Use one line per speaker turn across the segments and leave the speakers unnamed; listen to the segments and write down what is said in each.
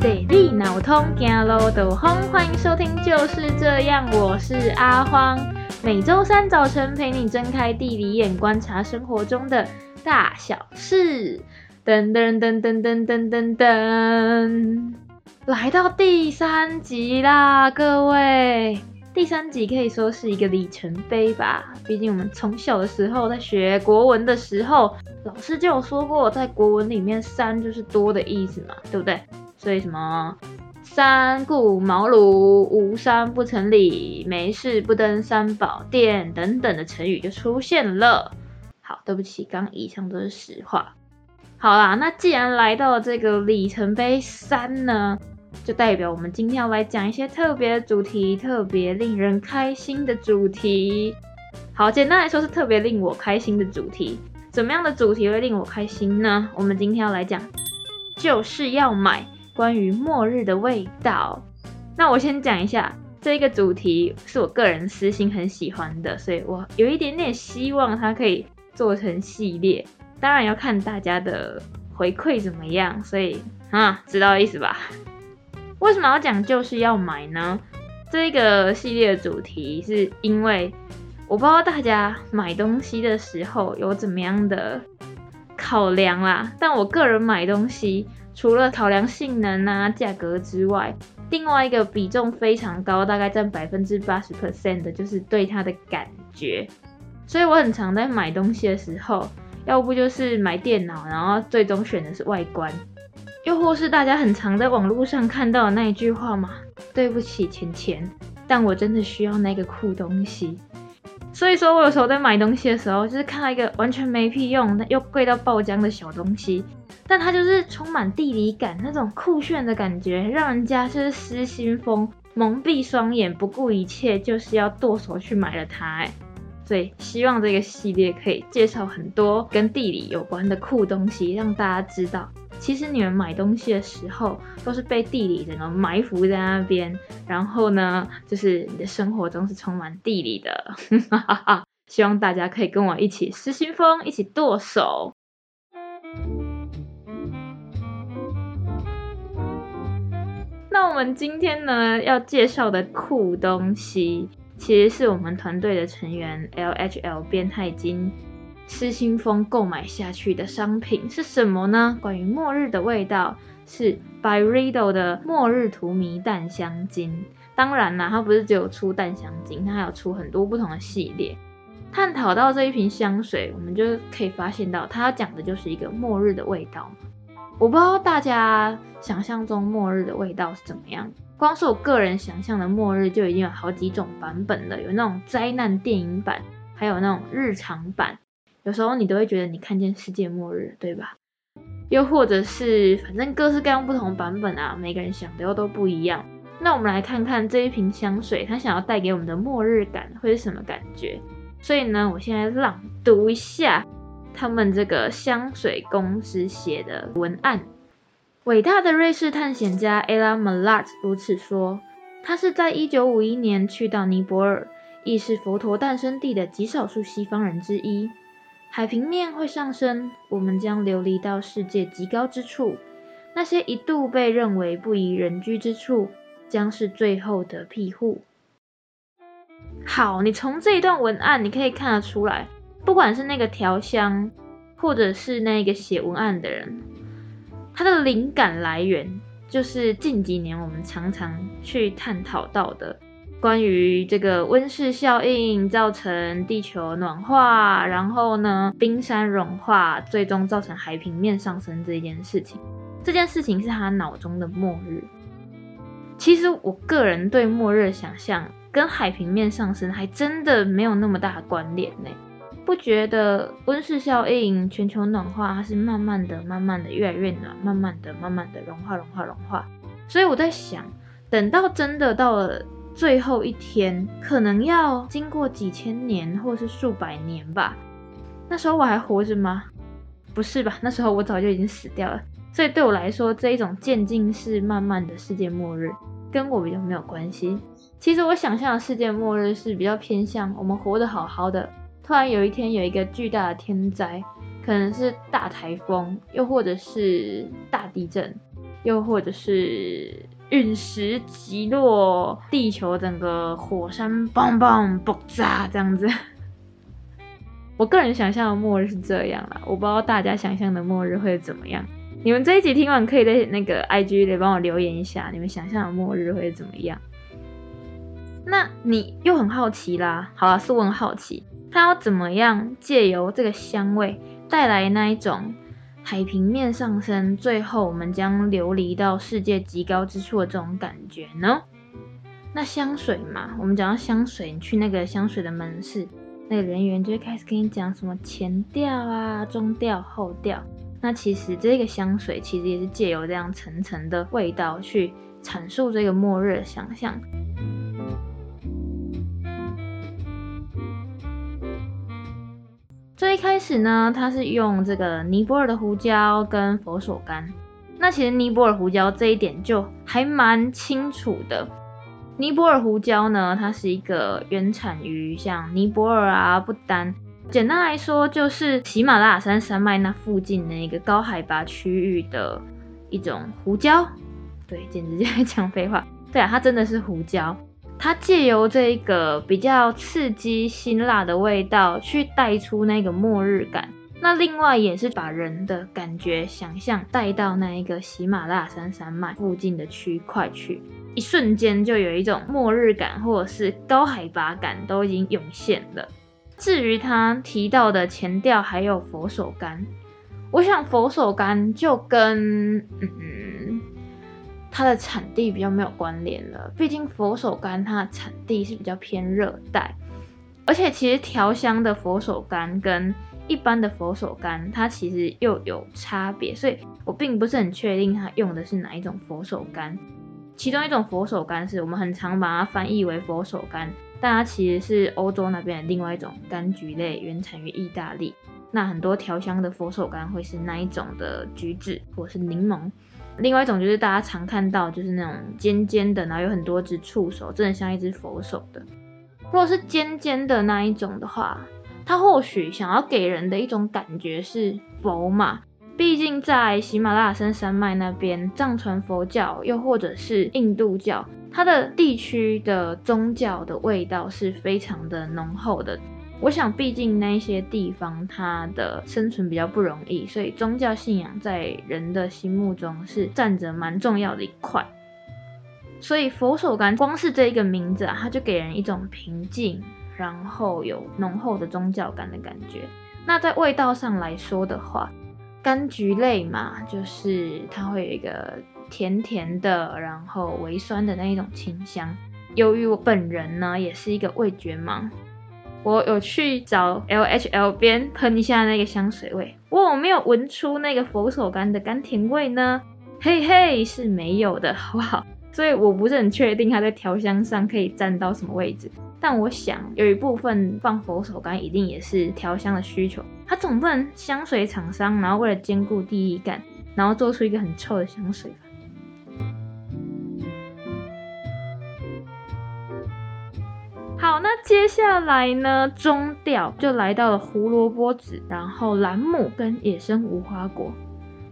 水利脑通，行路都风，欢迎收听就是这样，我是阿荒，每周三早晨陪你睁开地理眼，观察生活中的大小事。噔噔噔噔噔噔噔噔，来到第三集啦，各位，第三集可以说是一个里程碑吧。毕竟我们从小的时候在学国文的时候，老师就有说过，在国文里面“三”就是多的意思嘛，对不对？所以什么“三顾茅庐”“无山不成礼”“没事不登三宝殿”等等的成语就出现了。好，对不起，刚以上都是实话。好啦，那既然来到了这个里程碑三呢，就代表我们今天要来讲一些特别的主题，特别令人开心的主题。好，简单来说是特别令我开心的主题。怎么样的主题会令我开心呢？我们今天要来讲，就是要买关于末日的味道。那我先讲一下，这个主题是我个人私心很喜欢的，所以我有一点点希望它可以做成系列。当然要看大家的回馈怎么样，所以啊，知道意思吧？为什么要讲就是要买呢？这个系列的主题是因为我不知道大家买东西的时候有怎么样的考量啦，但我个人买东西除了考量性能啊、价格之外，另外一个比重非常高，大概占百分之八十 percent 的就是对它的感觉，所以我很常在买东西的时候。要不就是买电脑，然后最终选的是外观，又或是大家很常在网络上看到的那一句话嘛，对不起钱钱，但我真的需要那个酷东西。所以说我有时候在买东西的时候，就是看到一个完全没屁用又贵到爆浆的小东西，但它就是充满地理感，那种酷炫的感觉，让人家就是失心疯，蒙蔽双眼，不顾一切，就是要剁手去买了它，欸。所以希望这个系列可以介绍很多跟地理有关的酷东西，让大家知道，其实你们买东西的时候都是被地理整个埋伏在那边，然后呢，就是你的生活中是充满地理的。希望大家可以跟我一起失心疯，一起剁手。那我们今天呢，要介绍的酷东西。其实是我们团队的成员 LHL 变态金失心疯购买下去的商品是什么呢？关于末日的味道是 Byredo 的末日荼蘼淡香精。当然啦，它不是只有出淡香精，它还有出很多不同的系列。探讨到这一瓶香水，我们就可以发现到，它讲的就是一个末日的味道。我不知道大家想象中末日的味道是怎么样。光是我个人想象的末日就已经有好几种版本了，有那种灾难电影版，还有那种日常版。有时候你都会觉得你看见世界末日，对吧？又或者是反正各式各样不同版本啊，每个人想的又都不一样。那我们来看看这一瓶香水，它想要带给我们的末日感会是什么感觉？所以呢，我现在朗读一下他们这个香水公司写的文案。伟大的瑞士探险家 Ella Malott 如此说：“他是在1951年去到尼泊尔，亦是佛陀诞生地的极少数西方人之一。海平面会上升，我们将流离到世界极高之处。那些一度被认为不宜人居之处，将是最后的庇护。”好，你从这一段文案你可以看得出来，不管是那个调香，或者是那个写文案的人。他的灵感来源就是近几年我们常常去探讨到的，关于这个温室效应造成地球暖化，然后呢，冰山融化，最终造成海平面上升这件事情。这件事情是他脑中的末日。其实我个人对末日想象跟海平面上升还真的没有那么大的关联呢。不觉得温室效应、全球暖化，它是慢慢的、慢慢的越来越暖，慢慢的、慢慢的融化、融化、融化。所以我在想，等到真的到了最后一天，可能要经过几千年或是数百年吧。那时候我还活着吗？不是吧？那时候我早就已经死掉了。所以对我来说，这一种渐进式、慢慢的世界末日，跟我比较没有关系。其实我想象的世界末日是比较偏向我们活得好好的。突然有一天有一个巨大的天灾，可能是大台风，又或者是大地震，又或者是陨石击落地球，整个火山嘣嘣爆炸这样子。我个人想象的末日是这样啦，我不知道大家想象的末日会怎么样。你们这一集听完，可以在那个 IG 里帮我留言一下，你们想象的末日会怎么样？那你又很好奇啦，好啦，是我很好奇，它要怎么样借由这个香味带来那一种海平面上升，最后我们将流离到世界极高之处的这种感觉呢？那香水嘛，我们讲到香水，你去那个香水的门市。那个人员就会开始跟你讲什么前调啊、中调、后调。那其实这个香水其实也是借由这样层层的味道去阐述这个末日的想象。最一开始呢，它是用这个尼泊尔的胡椒跟佛手柑。那其实尼泊尔胡椒这一点就还蛮清楚的。尼泊尔胡椒呢，它是一个原产于像尼泊尔啊、不丹，简单来说就是喜马拉雅山山脉那附近的一个高海拔区域的一种胡椒。对，简直就在讲废话。对啊，它真的是胡椒，它借由这一个比较刺激辛辣的味道，去带出那个末日感。那另外也是把人的感觉、想象带到那一个喜马拉雅山山脉附近的区块去，一瞬间就有一种末日感或者是高海拔感都已经涌现了。至于他提到的前调还有佛手柑，我想佛手柑就跟嗯它的产地比较没有关联了，毕竟佛手柑它的产地是比较偏热带，而且其实调香的佛手柑跟一般的佛手柑，它其实又有差别，所以我并不是很确定它用的是哪一种佛手柑。其中一种佛手柑是我们很常把它翻译为佛手柑，但它其实是欧洲那边的另外一种柑橘类，原产于意大利。那很多调香的佛手柑会是那一种的橘子或是柠檬。另外一种就是大家常看到，就是那种尖尖的，然后有很多只触手，真的像一只佛手的。如果是尖尖的那一种的话，它或许想要给人的一种感觉是佛嘛，毕竟在喜马拉雅山山脉那边，藏传佛教又或者是印度教，它的地区的宗教的味道是非常的浓厚的。我想，毕竟那些地方它的生存比较不容易，所以宗教信仰在人的心目中是占着蛮重要的一块。所以佛手柑光是这一个名字啊，它就给人一种平静。然后有浓厚的宗教感的感觉。那在味道上来说的话，柑橘类嘛，就是它会有一个甜甜的，然后微酸的那一种清香。由于我本人呢也是一个味觉盲，我有去找 LHL 边喷一下那个香水味，我有没有闻出那个佛手柑的甘甜味呢？嘿嘿，是没有的，好不好？所以我不是很确定它在调香上可以占到什么位置。但我想有一部分放佛手柑一定也是调香的需求，它总不能香水厂商然后为了兼顾第一感，然后做出一个很臭的香水吧。接下来呢，中调就来到了胡萝卜籽，然后兰姆跟野生无花果。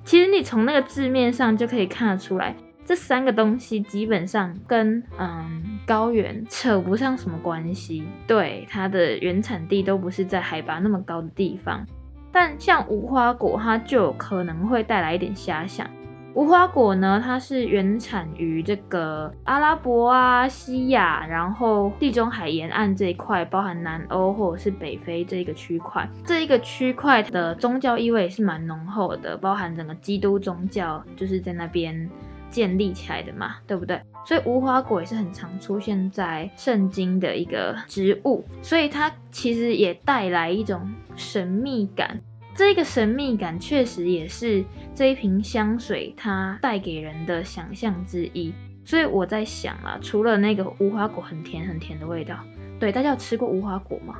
其实你从那个字面上就可以看得出来。这三个东西基本上跟嗯高原扯不上什么关系，对，它的原产地都不是在海拔那么高的地方。但像无花果，它就有可能会带来一点遐想。无花果呢，它是原产于这个阿拉伯啊、西亚，然后地中海沿岸这一块，包含南欧或者是北非这一个区块。这一个区块的宗教意味也是蛮浓厚的，包含整个基督宗教就是在那边。建立起来的嘛，对不对？所以无花果也是很常出现在圣经的一个植物，所以它其实也带来一种神秘感。这个神秘感确实也是这一瓶香水它带给人的想象之一。所以我在想啊，除了那个无花果很甜很甜的味道，对，大家有吃过无花果吗？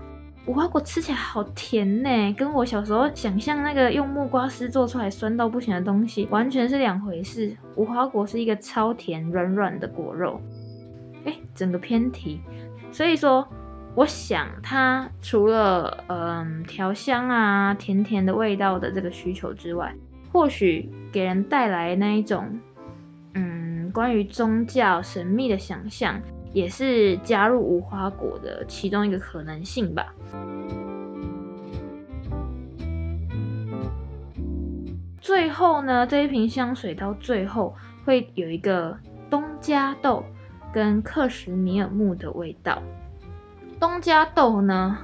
无花果吃起来好甜呢，跟我小时候想象那个用木瓜丝做出来酸到不行的东西完全是两回事。无花果是一个超甜软软的果肉，哎，整个偏题。所以说，我想它除了嗯调香啊甜甜的味道的这个需求之外，或许给人带来那一种嗯关于宗教神秘的想象，也是加入无花果的其中一个可能性吧。最后呢，这一瓶香水到最后会有一个东加豆跟克什米尔木的味道。东加豆呢，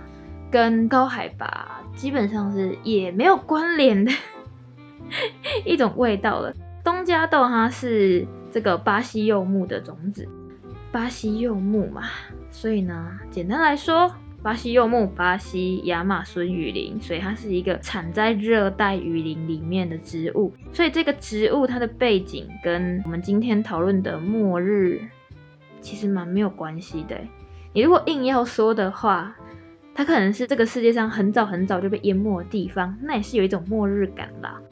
跟高海拔基本上是也没有关联的 一种味道了。东加豆它是这个巴西柚木的种子，巴西柚木嘛，所以呢，简单来说，巴西柚木，巴西亚马逊雨林，所以它是一个产在热带雨林里面的植物。所以这个植物它的背景跟我们今天讨论的末日其实蛮没有关系的。你如果硬要说的话，它可能是这个世界上很早很早就被淹没的地方，那也是有一种末日感啦。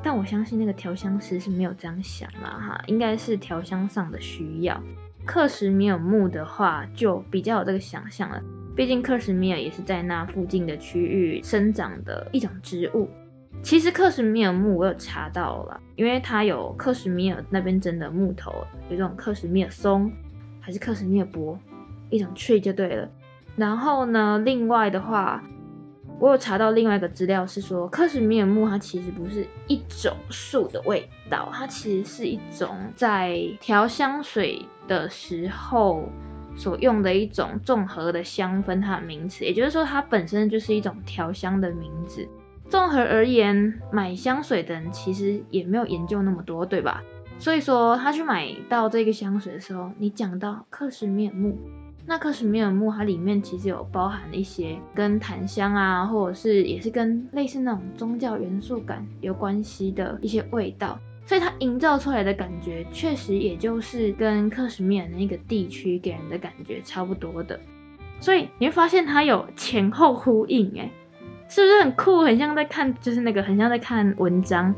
但我相信那个调香师是没有这样想啦，哈，应该是调香上的需要。克什米尔木的话，就比较有这个想象了，毕竟克什米尔也是在那附近的区域生长的一种植物。其实克什米尔木我有查到了，因为它有克什米尔那边真的木头，有这种克什米尔松，还是克什米尔柏，一种 tree 就对了。然后呢，另外的话，我有查到另外一个资料是说，克什米尔木它其实不是一种树的味道，它其实是一种在调香水的时候所用的一种综合的香氛，它的名词，也就是说它本身就是一种调香的名字。综合而言，买香水的人其实也没有研究那么多，对吧？所以说他去买到这个香水的时候，你讲到克什米尔木。那克什米尔木它里面其实有包含一些跟檀香啊，或者是也是跟类似那种宗教元素感有关系的一些味道，所以它营造出来的感觉确实也就是跟克什米尔那个地区给人的感觉差不多的，所以你会发现它有前后呼应，诶，是不是很酷？很像在看，就是那个很像在看文章。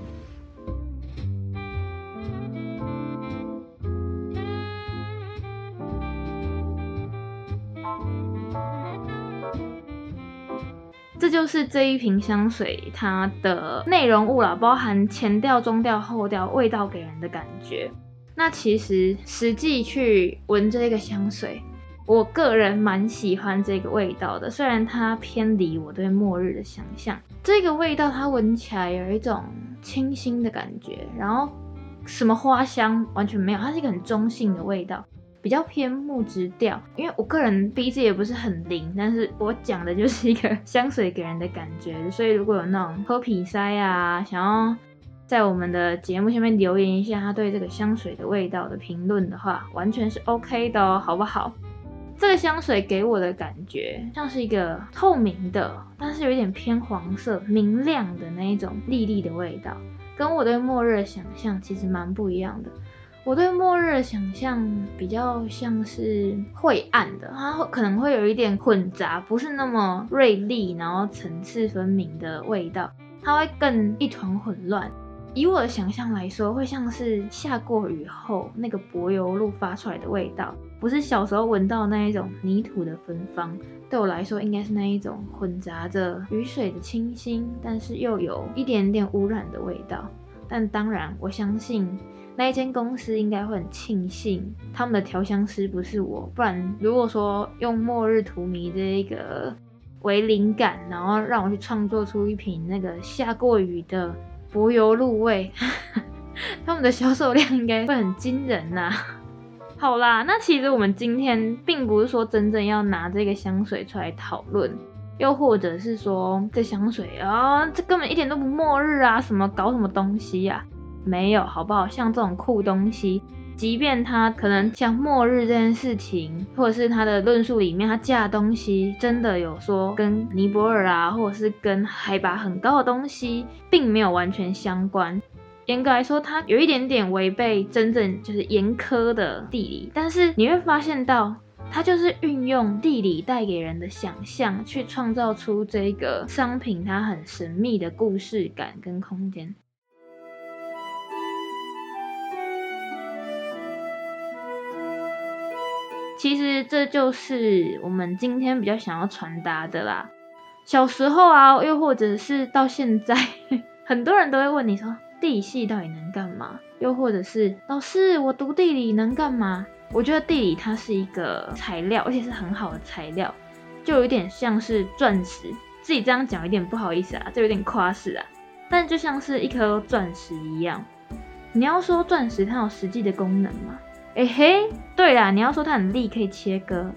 这就是这一瓶香水它的内容物了，包含前调、中调、后调，味道给人的感觉。那其实实际去闻这个香水，我个人蛮喜欢这个味道的，虽然它偏离我对末日的想象。这个味道它闻起来有一种清新的感觉，然后什么花香完全没有，它是一个很中性的味道。比较偏木质调，因为我个人鼻子也不是很灵，但是我讲的就是一个 香水给人的感觉，所以如果有那种喝鼻塞啊，想要在我们的节目下面留言一下他对这个香水的味道的评论的话，完全是 OK 的哦，好不好？这个香水给我的感觉像是一个透明的，但是有一点偏黄色、明亮的那一种粒粒的味道，跟我对末日的想象其实蛮不一样的。我对末日的想象比较像是晦暗的，它可能会有一点混杂，不是那么锐利，然后层次分明的味道，它会更一团混乱。以我的想象来说，会像是下过雨后那个柏油路发出来的味道，不是小时候闻到那一种泥土的芬芳。对我来说，应该是那一种混杂着雨水的清新，但是又有一点点污染的味道。但当然，我相信。那一间公司应该会很庆幸他们的调香师不是我，不然如果说用末日荼蘼这一个为灵感，然后让我去创作出一瓶那个下过雨的柏油路味，他们的销售量应该会很惊人呐、好啦，那其实我们今天并不是说真正要拿这个香水出来讨论，又或者是说这香水啊，这根本一点都不末日啊，什么搞什么东西呀、啊？没有，好不好？像这种酷东西，即便它可能像末日这件事情，或者是它的论述里面，它架东西真的有说跟尼泊尔啊，或者是跟海拔很高的东西，并没有完全相关。严格来说，它有一点点违背真正就是严苛的地理，但是你会发现到，它就是运用地理带给人的想象，去创造出这个商品它很神秘的故事感跟空间。其实这就是我们今天比较想要传达的啦。小时候啊，又或者是到现在，很多人都会问你说：“地理系到底能干嘛？又或者是老师，我读地理能干嘛？我觉得地理它是一个材料，而且是很好的材料，就有点像是钻石。自己这样讲有点不好意思啊，这有点夸饰啊。但就像是一颗钻石一样，你要说钻石它有实际的功能吗？哎嘿，对啦，你要说它很利可以切割，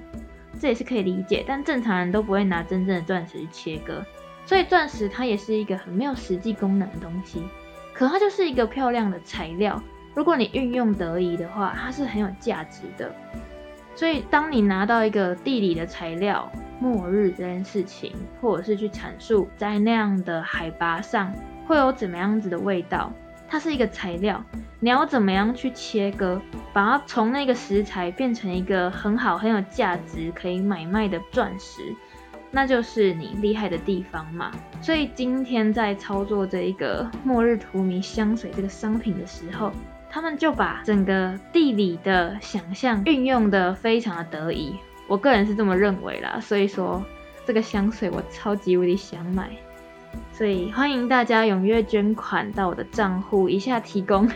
这也是可以理解。但正常人都不会拿真正的钻石去切割，所以钻石它也是一个很没有实际功能的东西。可它就是一个漂亮的材料，如果你运用得宜的话，它是很有价值的。所以当你拿到一个地理的材料，末日这件事情，或者是去阐述在那样的海拔上会有怎么样子的味道，它是一个材料，你要怎么样去切割，把它从那个食材变成一个很好很有价值可以买卖的钻石。那就是你厉害的地方嘛。所以今天在操作这一个末日荼蘼香水这个商品的时候，他们就把整个地理的想象运用得非常的得意。我个人是这么认为啦。所以说这个香水我超级无敌想买。所以欢迎大家踊跃捐款到我的账户，以下提供。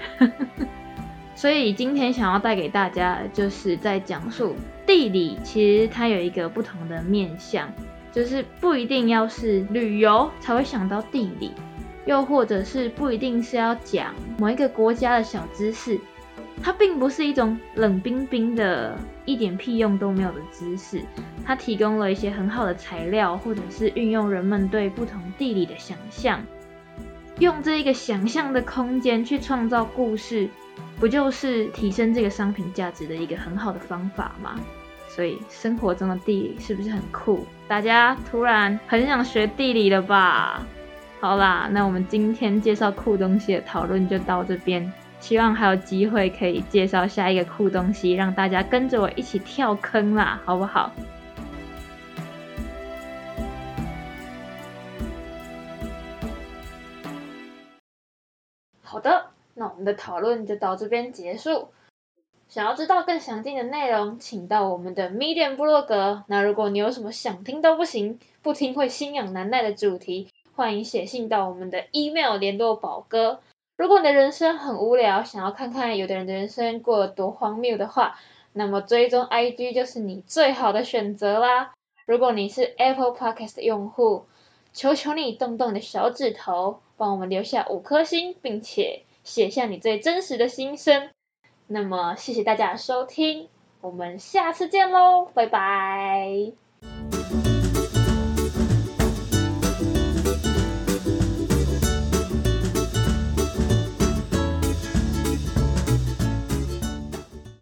所以今天想要带给大家就是在讲述地理，其实它有一个不同的面向。就是不一定要是旅游才会想到地理，又或者是不一定是要讲某一个国家的小知识，它并不是一种冷冰冰的、一点屁用都没有的知识，它提供了一些很好的材料，或者是运用人们对不同地理的想象，用这一个想象的空间去创造故事，不就是提升这个商品价值的一个很好的方法吗？所以生活中的地理是不是很酷？大家突然很想学地理了吧？好啦，那我们今天介绍酷东西的讨论就到这边，希望还有机会可以介绍下一个酷东西，让大家跟着我一起跳坑啦，好不好？好的，那我们的讨论就到这边结束。想要知道更详尽的内容，请到我们的 Medium 部落格。那如果你有什么想听都不行，不听会心痒难耐的主题，欢迎写信到我们的 email 联络宝哥。如果你的人生很无聊，想要看看有的人的人生过得多荒谬的话，那么追踪 IG 就是你最好的选择啦。如果你是 Apple Podcast 的用户，求求你动动你的小指头，帮我们留下五颗星，并且写下你最真实的心声。那么，谢谢大家的收听，我们下次见喽，拜拜。